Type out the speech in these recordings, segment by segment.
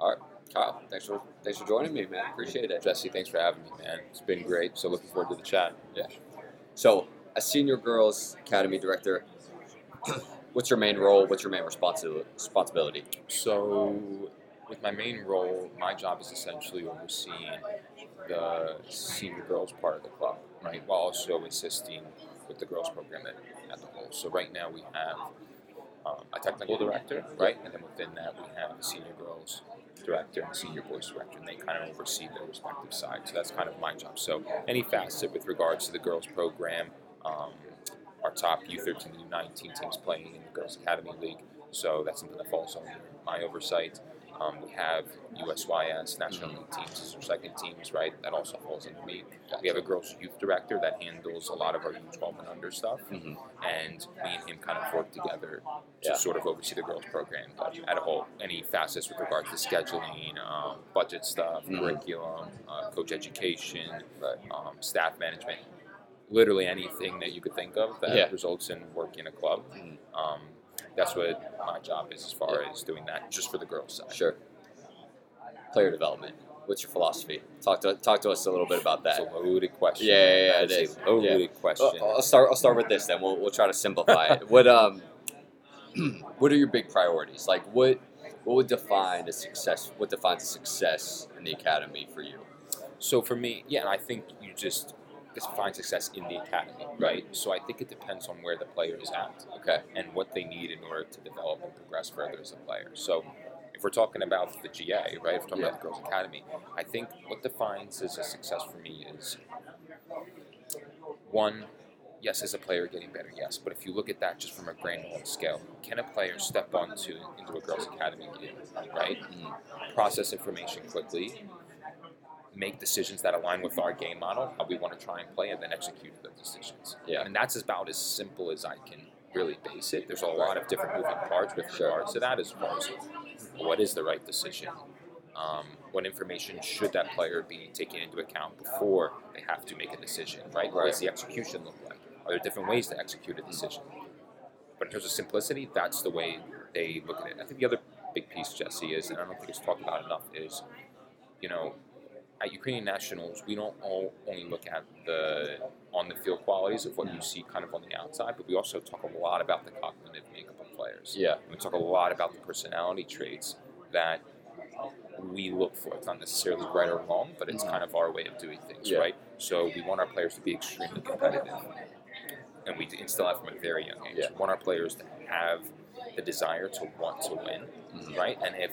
All right, Kyle. Thanks for thanks for joining me, man. Appreciate it. Jesse, thanks for having me, man. It's been great. So looking forward to the chat. Yeah. So, as senior girls academy director, what's your main role? What's your main responsi- responsibility? So, with my main role, my job is essentially overseeing the senior girls part of the club, right, while also assisting with the girls program at, at the whole. So right now we have um, a technical director, right, and then within that we have a senior girls director and senior boys director, and they kind of oversee their respective sides. So that's kind of my job. So any facet with regards to the girls program, um, our top U13 to U19 teams playing in the Girls Academy League. So that's something that falls under my oversight. Um, we have USYS National League teams as our second teams, right? That also falls into me. We have a girls youth director that handles a lot of our U12 and under stuff, Mhm. and me and him kind of work together to Yeah. sort of oversee the girls program at a whole. Any facets with regards to scheduling, um, budget stuff, Mhm. curriculum, uh, coach education, um, staff management, literally anything that you could think of that Yeah. results in working a club. Mhm. That's what my job is as far as doing that just for the girls side. Sure. Player development. What's your philosophy? Talk to talk to us a little bit about that. It's a loaded question. Yeah, yeah, yeah, it is loaded question. Well, I'll start. I'll start with this. Then we'll, we'll try to simplify it. What um, what are your big priorities? Like what what would define a success? What defines a success in the academy for you? So for me, yeah, I think you just define success in the academy, right? So I think it depends on where the player is at Okay. and what they need in order to develop and progress further as a player. So if we're talking about the GA, right? If we're talking about the Girls Academy, I think what defines as a success for me is one, yes, as a player getting better, yes. But if you look at that just from a granular scale, can a player step onto into a Girls Academy game, right? Mhm. Process information quickly, make decisions that align with our game model, how we want to try and play, and then execute those decisions. Yeah. And that's about as simple as I can really base it. There's a lot of different moving parts with Sure. regards to that as far as what is the right decision. Um, what information should that player be taking into account before they have to make a decision, right? What does the execution look like? Are there different ways to execute a decision? But in terms of simplicity, that's the way they look at it. I think the other big piece, Jesse, is, and I don't think it's talked about enough, is, you know, at Ukrainian nationals, we don't all only look at the on the field qualities of what you see kind of on the outside, but we also talk a lot about the cognitive makeup of players. Yeah. We talk a lot about the personality traits that we look for. It's not necessarily right or wrong, but it's kind of our way of doing things, Yeah. right? So we want our players to be extremely competitive, and we instill that from a very young age. Yeah. We want our players to have the desire to want to win, Mhm. right? And if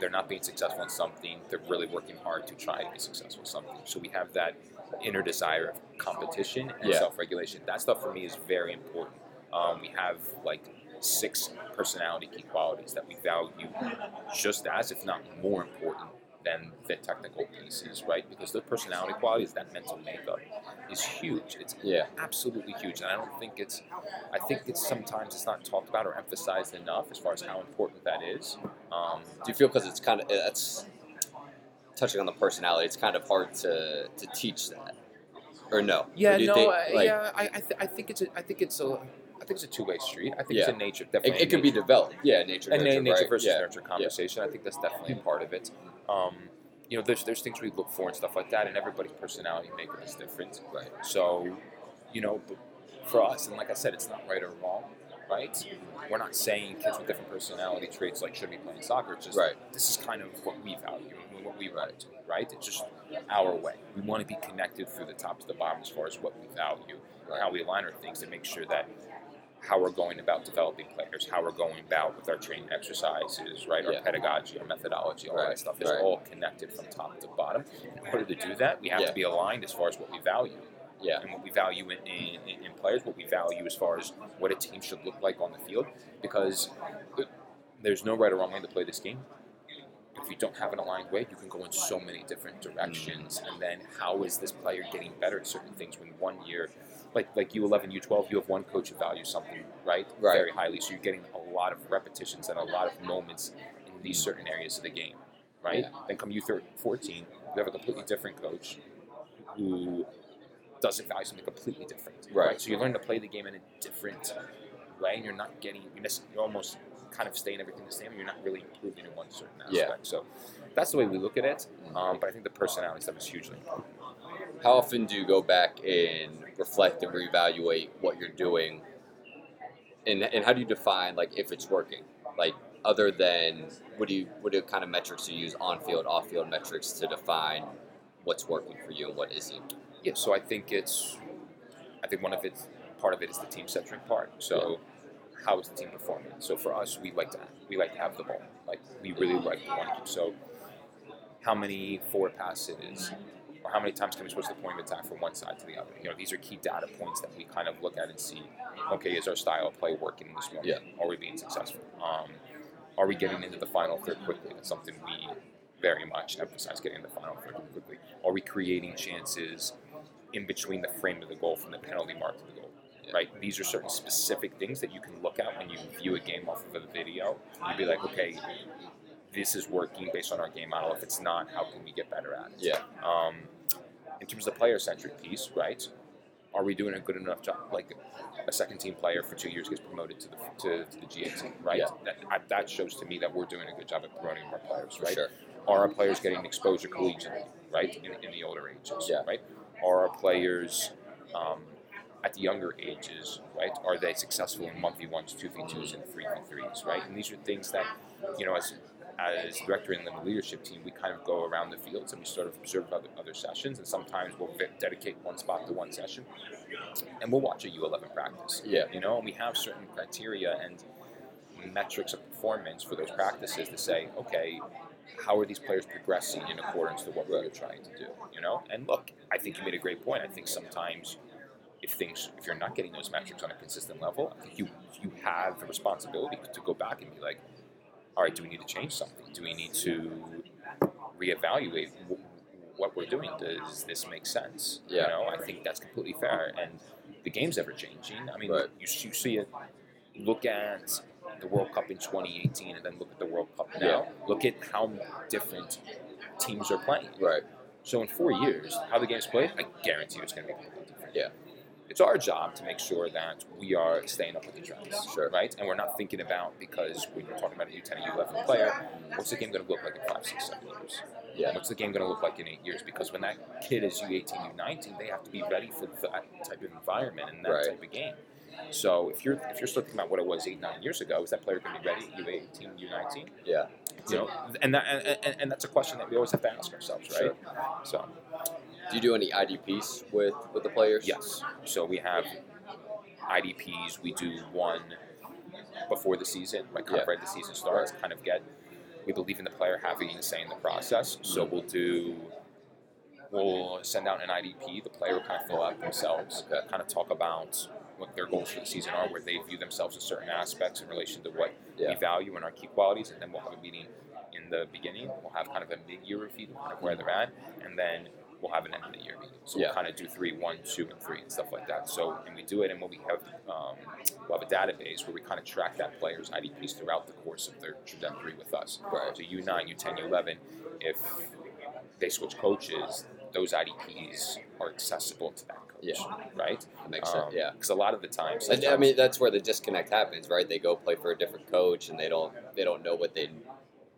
they're not being successful in something, they're really working hard to try to be successful in something. So we have that inner desire of competition and Yeah. self-regulation. That stuff for me is very important. Um, we have like six personality key qualities that we value just as, if not more important than the technical pieces, right? Because the personality qualities, that mental makeup, is huge. It's Yeah. absolutely huge, and I don't think it's. I think it's sometimes it's not talked about or emphasized enough as far as how important that is. Um, Do you feel because it's kind of that's touching on the personality? It's kind of hard to to teach that, or no? yeah, Or no, think, I, like, yeah, I, I, th- I think it's a, I think it's a, I think it's a two-way street. I think it's a nature, It, definitely. it could be developed. Yeah, nature. and nurture, nature right? versus yeah. nurture conversation. I think that's definitely a part of it. Um, you know, there's there's things we look for and stuff like that, and everybody's personality makeup is different. Right. So, you know, but for us, and like I said, it's not right or wrong, right? We're not saying kids with different personality traits like should be playing soccer. It's just Right. this is kind of what we value and what we want to do, right? It's just our way. We want to be connected through the top to the bottom as far as what we value, Right. how we align our things to make sure that how we're going about developing players, how we're going about with our training exercises, right? Our Yeah. pedagogy, our methodology, all Right, that stuff is right. all connected from top to bottom. In order to do that, we have Yeah. to be aligned as far as what we value Yeah. and what we value in, in, in- players, what we value as far as what a team should look like on the field, because there's no right or wrong way to play this game. If you don't have an aligned way, you can go in so many different directions. Mm. And then, how is this player getting better at certain things when one year, like like U11, U12, you have one coach who values something right, Right. very highly, so you're getting a lot of repetitions and a lot of moments in these mm. certain areas of the game, right? Yeah. Then come U14, you have a completely different coach who doesn't value something completely different. Right. So you learn to play the game in a different way, and you're not getting you miss. You're almost kind of staying everything the same. You're not really improving in one certain aspect. Yeah. So that's the way we look at it. Um, but I think the personality stuff is hugely important. How often do you go back and reflect and reevaluate what you're doing? And, and how do you define like if it's working? Like other than what do you what kind of metrics do you use on field, off field metrics to define what's working for you and what isn't? Yeah, so I think it's, I think one of it's part of it is the team centric part. So, how is the team performing? So for us, we like to we like to have the ball. Like we really like want to. So, how many forward passes, or how many times can we switch the point of attack from one side to the other? You know, these are key data points that we kind of look at and see. Okay, is our style of play working this moment? Yeah. Are we being successful? Um, are we getting into the final third quickly? That's something we very much emphasize getting in the final third quickly. Are we creating chances in between the frame of the goal from the penalty mark to the goal? Yeah. Right? These are certain specific things that you can look at when you view a game off of a video. You'd be like, okay, this is working based on our game model. If it's not, how can we get better at it? Yeah. Um, in terms of the player centric piece, right? Are we doing a good enough job? Like a second team player for two years gets promoted to the to, to the GA team, right? Yeah. That, that shows to me that we're doing a good job at promoting our players, right? sure. Are our players getting exposure collegiately, right? In, in the older ages, Yeah. right? Are our players um, at the younger ages, right? Are they successful in one v ones, two v twos, and three v threes, right? And these are things that, you know, as as director in the leadership team, we kind of go around the fields and we sort of observe other, other sessions, and sometimes we'll dedicate one spot to one session, and we'll watch a U11 practice. Yeah. You know, and we have certain criteria and metrics of performance for those practices to say, okay, how are these players progressing in accordance to what we're trying to do? You know, and look, I think you made a great point. I think sometimes if things, if you're not getting those metrics on a consistent level, I think you you have the responsibility to go back and be like, all right, do we need to change something? Do we need to reevaluate wh- what we're doing? Does this make sense? Yeah. You know, I think that's completely fair. And the game's ever changing. I mean, Right. you, you see it. Look at the World Cup in 2018, and then look at the World Cup now. Yeah. Look at how different teams are playing. Right. So in four years, how the game's played, I guarantee you it's going to be completely different. Yeah. It's our job to make sure that we are staying up with the trends, Sure. right? And we're not thinking about because when you're talking about a U10 U11 player, what's the game going to look like in five, six, seven years? Yeah. What's the game going to look like in eight years? Because when that kid is U18, U19, they have to be ready for that type of environment and that Right. type of game. So if you're if you're still thinking about what it was eight, nine years ago, is that player going to be ready at U18, U19? Yeah. You know, and that and, and, that's a question that we always have to ask ourselves, right? Sure. So. Do you do any IDPs with with the players? Yes. So we have IDPs. We do one before the season, right? Kind of right the season starts. Kind of get. We believe in the player having a say in the process. So Mm-hmm. we'll do. We'll send out an IDP. The player will kind of fill out themselves. Okay. Kind of talk about what their goals for the season are, where they view themselves in certain aspects in relation to what Yeah. we value and our key qualities, and then we'll have a meeting in the beginning. We'll have kind of a mid-year review, kind of where they're at, and then we'll have an end of the year meeting. So Yeah. we'll kind of do three, one, two, and three, and stuff like that. So and we do it, and when we have um, we'll have a database where we kind of track that player's IDPs throughout the course of their trajectory with us. Right. So U nine, U ten, U eleven, if they switch coaches, those IDPs are accessible to coach. Yeah. Right. That makes sense. Yeah. Because a lot of the times, And, I mean, that's where the disconnect happens, right? They go play for a different coach, and they don't they don't know what they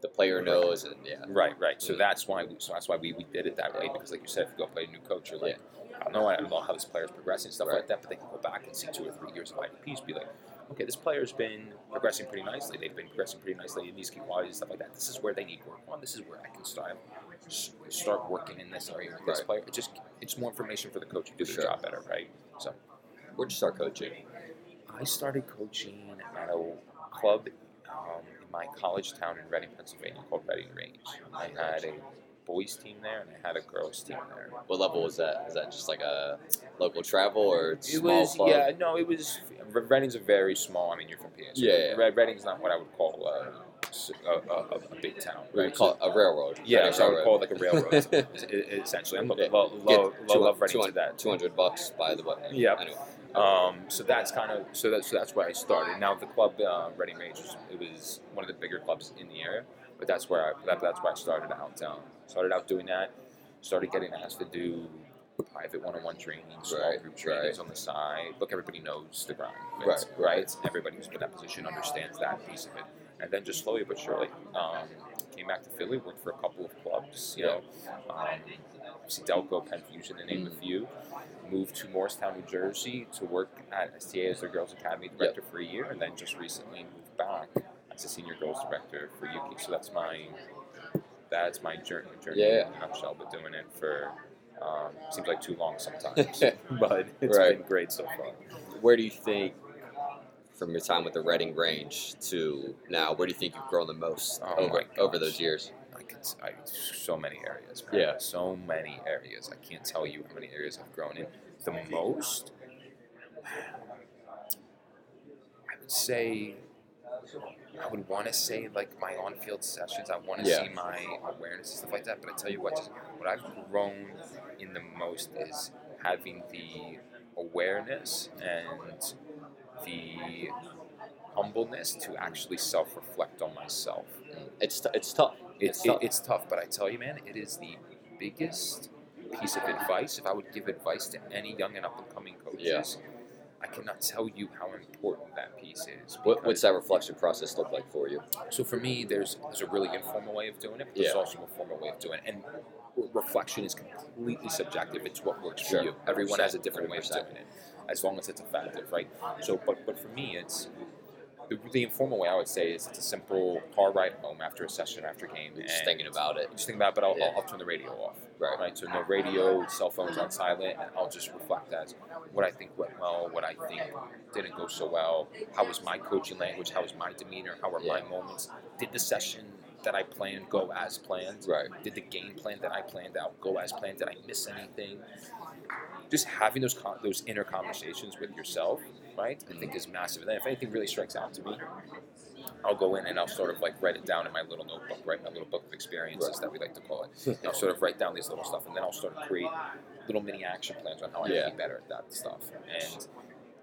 the player knows, and yeah, Right, right. So Mm. that's why we, so that's why we, we did it that way because, like you said, if you go play a new coach, you're like, I don't know, I don't know how this player's progressing and stuff Right. like that. But they can go back and see two or three years of IDPs, be like, okay, this player's been progressing pretty nicely. They've been progressing pretty nicely in these key qualities and stuff like that. This is where they need work on. This is where I can start start working in this area with this Right. player. It just it's more information for the coach to do their Sure. job better, right? So where'd you start coaching? I started coaching at a club um, in my college town in Reading, Pennsylvania called Reading Range. I had a boys team there and I had a girls team there. What level was that? Is that just like a local travel or It small was club? yeah no it was Reading's a very small. I mean you're from PA. So Yeah, yeah. Reading's not what I would call a big town. We would call it a railroad. yeah, Reading so I would call it like a railroad. es- es- essentially, I'm low, Yeah. low, low, Get low love to 200 that. 200 bucks by the way. Yeah. Anyway. Um, so that's kind of so that's so that's where I started. Now the club uh, Reading Range was, it was one of the bigger clubs in the area, but that's where I that, that's where I started out. Um, started out doing that. Started getting asked to do private one-on-one training, small Right, group trainings right. on the side. Look, everybody knows the grind, Right, right? Everybody who's been in that position understands that piece of it. and then just slowly but surely um, came back to Philly, worked for a couple of clubs, you know, um, Delco, Penn Fusion, to name a few. Moved to Morristown, New Jersey, to work at STA as their girls' academy director for a year, and then just recently moved back as a senior girls director for Yuki. So that's my that's my journey, journey Yeah. in a nutshell. But doing it for um, seems like too long sometimes, but it's Right. been great so far. Where do you think, from your time with the Reading Range to now, where do you think you've grown the most Oh over over those years? I could, I, so many areas. Man. Yeah. So many areas. I can't tell you how many areas I've grown in. The most, I would say, I would want to say like my on-field sessions. I want to Yeah. see my awareness and stuff like that. But I tell you what, just what I've grown in the most is having the awareness and the humbleness to actually self-reflect on myself. It's t- it's tough. It's, It's it, tough. it's tough, but I tell you, man, it is the biggest piece of advice. If I would give advice to any young and up and coming coaches, I cannot tell you how important that piece is. What, what's that reflection process look like for you? So for me, there's there's a really informal way of doing it, but Yeah. there's also a formal way of doing it. And reflection is completely subjective. It's what works Sure. for you. Everyone has a 100%, different way of doing it, as long as it's effective, right? So, but but for me, it's the, the informal way I would say is it's a simple car ride home after a session, after a game. Just thinking about it. just think about it, but I'll, Yeah. I'll, I'll turn the radio off. Right. Right. So no radio, cell phones on silent, and I'll just reflect as what I think went well, what I think didn't go so well. How was my coaching language? How was my demeanor? How were my moments? Did the session that I planned go as planned? Right. Did the game plan that I planned out go as planned? Did I miss anything? Just having those con- those inner conversations with yourself, right? I think is massive. And then if anything really strikes out to me, I'll go in and I'll sort of like write it down in my little notebook, right? My little book of experiences Right. that we like to call it. And I'll sort of write down these little stuff, and then I'll start to create little mini action plans on how I Yeah. can be better at that stuff. And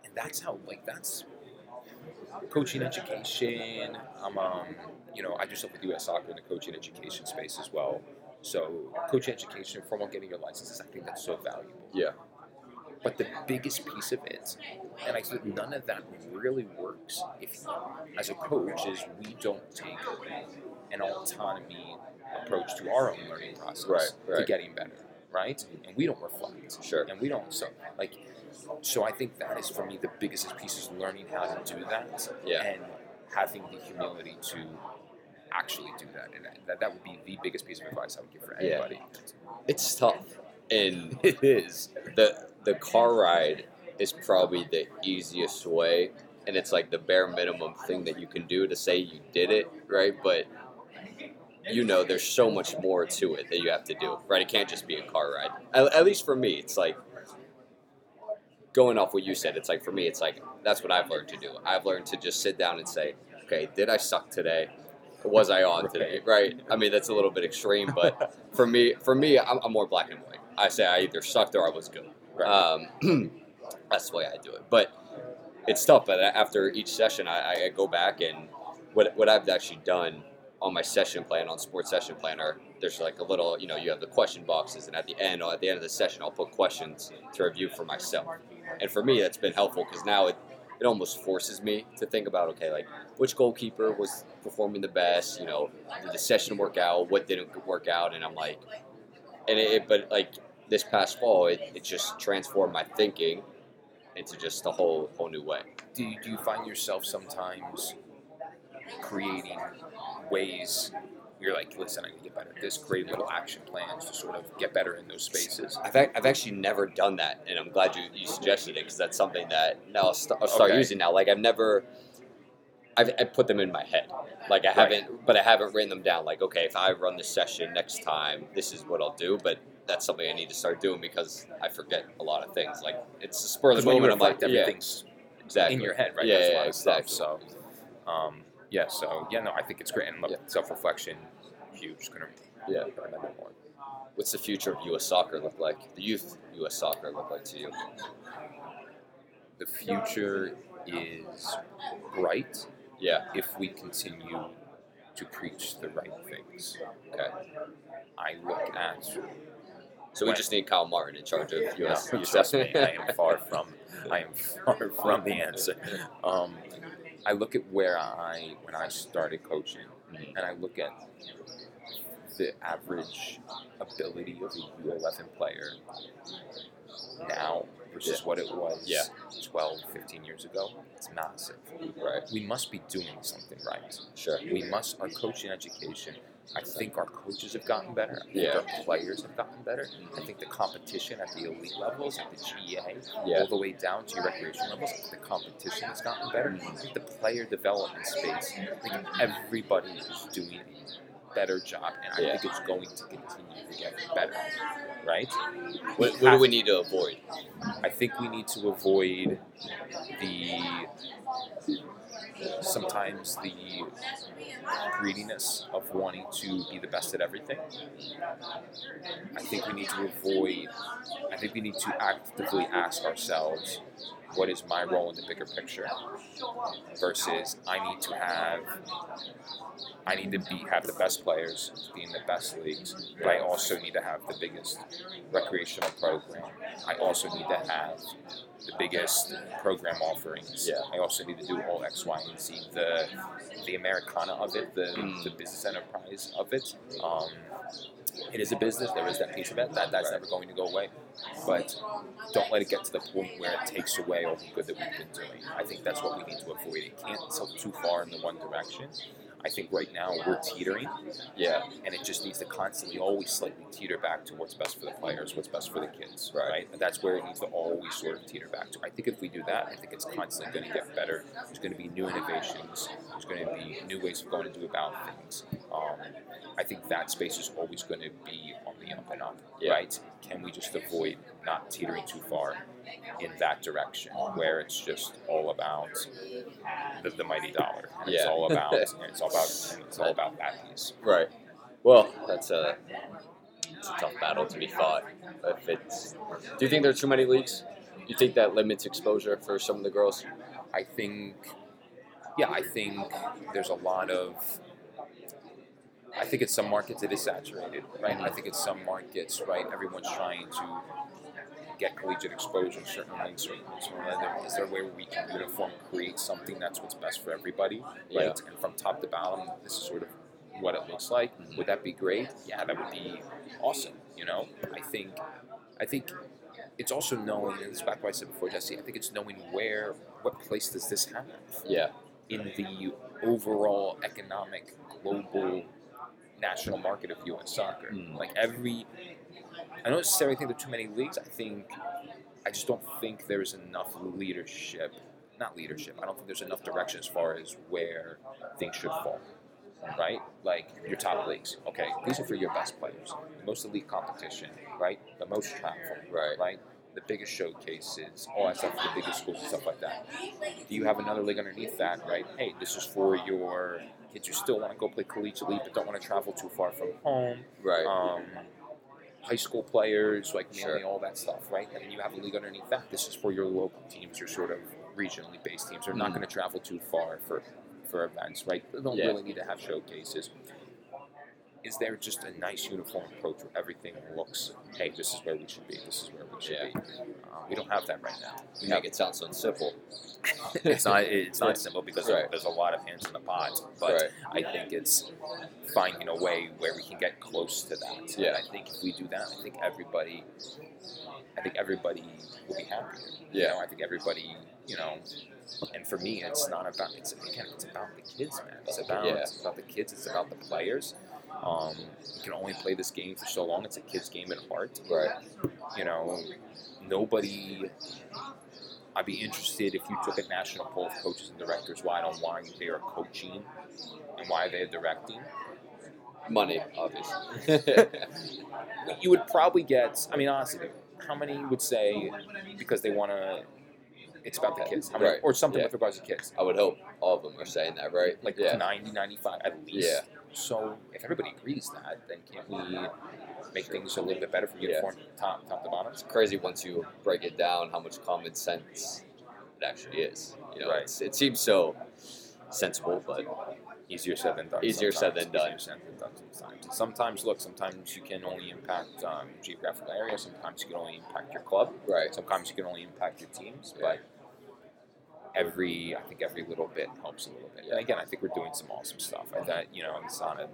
and that's how like that's coaching education. I'm um you know I do stuff with U.S. Soccer in the coaching education space as well. So coaching education, formal getting your licenses, I think that's so valuable. Yeah. But the biggest piece of it, and I think none of that really works if, as a coach, is we don't take an autonomy approach to our own learning process Right, to getting better, right? And we don't reflect. Sure. And we don't. So, like, so I think that is for me the biggest piece is learning how to do that Yeah. and having the humility to actually do that. And that, that would be the biggest piece of advice I would give for Yeah. anybody. It's tough. And It is. the the car ride is probably the easiest way and it's like the bare minimum thing that you can do to say you did it right? But you know there's so much more to it that you have to do right? It can't just be a car ride. At, at least for me it's like going off what you said it's like for me it's like that's what i've learned to do. I've learned to just sit down and say okay did i suck today? Was i on today? Right. I mean that's a little bit extreme but for me for me i'm, I'm more black and white. I say i either sucked or i was good Right. um, that's the way I do it. But it's tough. But after each session, I, I go back and what what I've actually done on my session plan on Sports Session Planner. There's like a little, you know, you have the question boxes, and at the end, at the end of the session, I'll put questions to review for myself. And for me, that's been helpful because now it it almost forces me to think about okay, like which goalkeeper was performing the best. You know, did the session work out? What didn't work out? And I'm like, and it, it- but like this past fall, it, it just transformed my thinking into just a whole whole new way. do you, do you find yourself sometimes creating ways you're like, listen, I need to get better at this, create little action plans to sort of get better in those spaces? I've, I've actually never done that, and I'm glad you, you suggested it because that's something that now I'll, st- I'll start Okay. using now. Like I've never, I've I put them in my head. Like I Right. haven't, but I haven't written them down. Like okay, if I run this session next time, this is what I'll do. But that's something I need to start doing because I forget a lot of things. Like it's a spur of the moment. I'm like, reflect, yeah, everything's exactly. in your head, right? Yeah, yeah, of stuff. exactly. So, um, yeah, so yeah, no, I think it's great, and look, Yeah. self-reflection, huge. Gonna Yeah. more. What's the future of U.S. soccer look like? The youth U.S. soccer look like to you? The future is bright Yeah. if we continue to preach the right things. Okay. I look at So we Right. just need Kyle Martin in charge of No, U.S. trust me, I am far from I am far from the answer. Um, I look at where I when I started coaching, Mhm. and I look at the average ability of a U11 player now versus what it was Yeah. 12, 15 years ago. It's massive. Right. We must be doing something right. Sure. We must, our coaching education, I think our coaches have gotten better. I think Yeah. our players have gotten better. I think the competition at the elite levels, at the GA, Yeah. all the way down to your recreation levels, the competition has gotten better. I think the player development space, I think everybody is doing better job, and I Yeah. think it's going to continue to get better. Right? What, what do we need to avoid? I think we need to avoid the sometimes the greediness of wanting to be the best at everything. I think we need to avoid. I think we need to actively ask ourselves, what is my role in the bigger picture? Versus, I need to have. I need to be have the best players, be in the best leagues, but I also need to have the biggest recreational program. I also need to have the biggest program offerings. Yeah. I also need to do all X, Y, and Z. The the Americana of it, the, Mm. the business enterprise of it. Um, it is a business. There is that piece of it. That that's Right. never going to go away. But don't let it get to the point where it takes away all the good that we've been doing. I think that's what we need to avoid. It can't tilt too far in the one direction. I think right now we're teetering, Yeah. and it just needs to constantly always slightly teeter back to what's best for the players, what's best for the kids, Right. right? And that's where it needs to always sort of teeter back to. I think if we do that, I think it's constantly going to get better. There's going to be new innovations. There's going to be new ways of going to do about things. Um, I think that space is always going to be on the up and up, Yeah. right? Can we just avoid not teetering too far in that direction, where it's just all about the, the mighty dollar, and it's all about, and it's all about, and it's all about that piece. Right. Well, that's a, it's a tough battle to be fought. If it's, do you think there are too many leagues? You think that limits exposure for some of the girls? I think, yeah, I think there's a lot of. I think in some markets it is saturated, right? I think in some markets, right, everyone's trying to get collegiate exposure, certainly, certainly, certainly is there a way where we can uniform create something that's what's best for everybody, Yeah. right? And from top to bottom, this is sort of what it looks like. Mhm. Would that be great? Yeah, that would be awesome. You know, I think, I think it's also knowing, and this is back to what I said before, Jesse. I think it's knowing where, what place does this have Yeah. in the overall economic global national market of U.S. soccer. Mm. Like every, I don't necessarily think there are too many leagues. I think, I just don't think there's enough leadership. Not leadership. I don't think there's enough direction as far as where things should fall. Right, like your top leagues. Okay, these are for your best players. The most elite competition, right? The most travel, Right. right? The biggest showcases, all that stuff for the biggest schools and stuff like that. Do you have another league underneath that, right? Hey, this is for your kids who still want to go play collegiately but don't want to travel too far from home. Right. Um, high school players, like Sure. mainly all that stuff, right? And then you have a league underneath that. This is for your local teams, your sort of regionally based teams. They're not Mhm. going to travel too far for, for events, right? They don't Yeah. really need to have showcases. Is there just a nice uniform approach where everything looks, hey, this is where we should be, this is where we should Yeah. be? We don't have that right now. you make it sound so simple. it's not it's not simple because Right. there's a lot of hands in the pot, but Right. I think it's finding a way where we can get close to that. Yeah. And I think if we do that, I think everybody, I think everybody will be happier. You Yeah. know, I think everybody, you know, and for me, it's not about it's again, it's about the kids, man. It's about Yeah. it's about the kids. It's about the players. Um, you can only play this game for so long. It's a kid's game at heart Right. you know, nobody. I'd be interested if you took a national poll of coaches and directors why on why they are coaching and why they're directing. Money, obviously. You would probably get. I mean, honestly, how many would say because they want to? It's about the kids, how many, Right, or something yeah. with regards to kids. I would hope all of them are saying that, right? Like yeah. 90, 95 at least. Yeah. So if everybody agrees that, then can't we make things a little bit better from uniform top top to bottom? It's crazy once you break it down how much common sense it actually is. You know, Right. it's, it seems so sensible, but easier said than done. Easier said sometimes. than done. Easier said than done sometimes. Sometimes, look, sometimes you can only impact um, geographical area. Sometimes you can only impact your club. right. Sometimes you can only impact your teams. Yeah. But every I think every little bit helps a little bit. And again, I think we're doing some awesome stuff. I thought you know it's not a.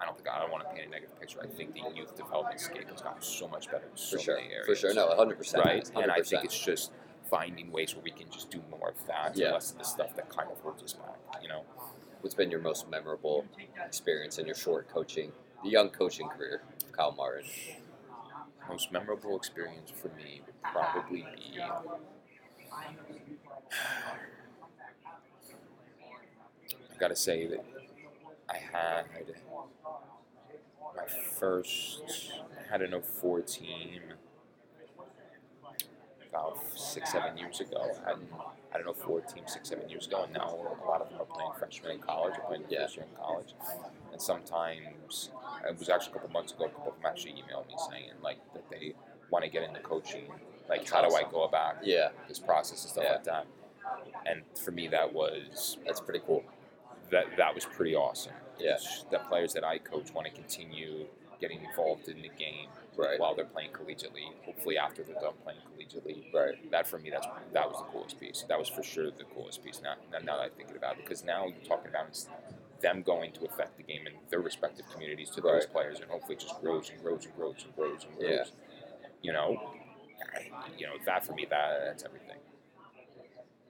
I don't think I don't want to paint a negative picture. I think the youth development scape has gotten so much better in so For sure. many areas. For sure. No, 100%. right? 100%. And I think it's just finding ways where we can just do more of that, Yeah. and less of the stuff that kind of holds us back. You know, What's been your most memorable experience in your short coaching, the young coaching career Kyle Martin? most memorable experience for me would probably be. I gotta say that I had my first. I had an 04 team about six, seven years ago. I had, I an 04 team six, seven years ago, and now a lot of them are playing freshmen in college or playing Yeah. first year in college. And sometimes, it was actually a couple months ago, a couple of them actually emailed me saying like that they want to get into coaching. Like, That's how do I go about Yeah, this process and stuff Yeah. like that? And for me, that was that's pretty cool. that that was pretty awesome. Yeah. The players that I coach want to continue getting involved in the game Right. while they're playing collegiately. Hopefully, after they're done playing collegiately. Right. That for me, that's that was the coolest piece. That was for sure the coolest piece. Now, now, now that I'm thinking about it, because now you're talking about them going to affect the game in their respective communities to those Right. players, and hopefully it just grows and grows and grows and grows and grows. Yeah. You know, you know that for me, that that's everything.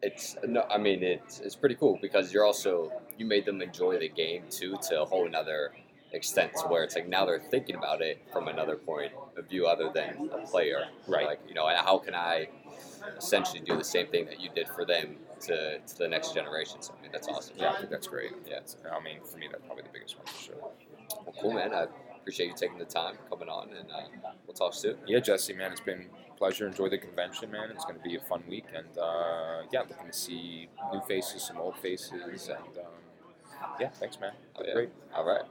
It's no, I mean it's it's pretty cool because you're also you made them enjoy the game too to a whole another extent to where it's like now they're thinking about it from another point of view other than a player. Right. Like you know, how can I essentially do the same thing that you did for them to, to the next generation? So I mean that's awesome. Yeah, I think that's great. Yeah. I mean, for me, that's probably the biggest one for sure. Well, cool man. I appreciate you taking the time coming on, and uh, we'll talk soon. Yeah, Jesse, man, it's been pleasure. Enjoy the convention, man. It's going to be a fun week, and uh, yeah, looking to see new faces, some old faces, and um, yeah, thanks, man. Oh, yeah. Great. All right.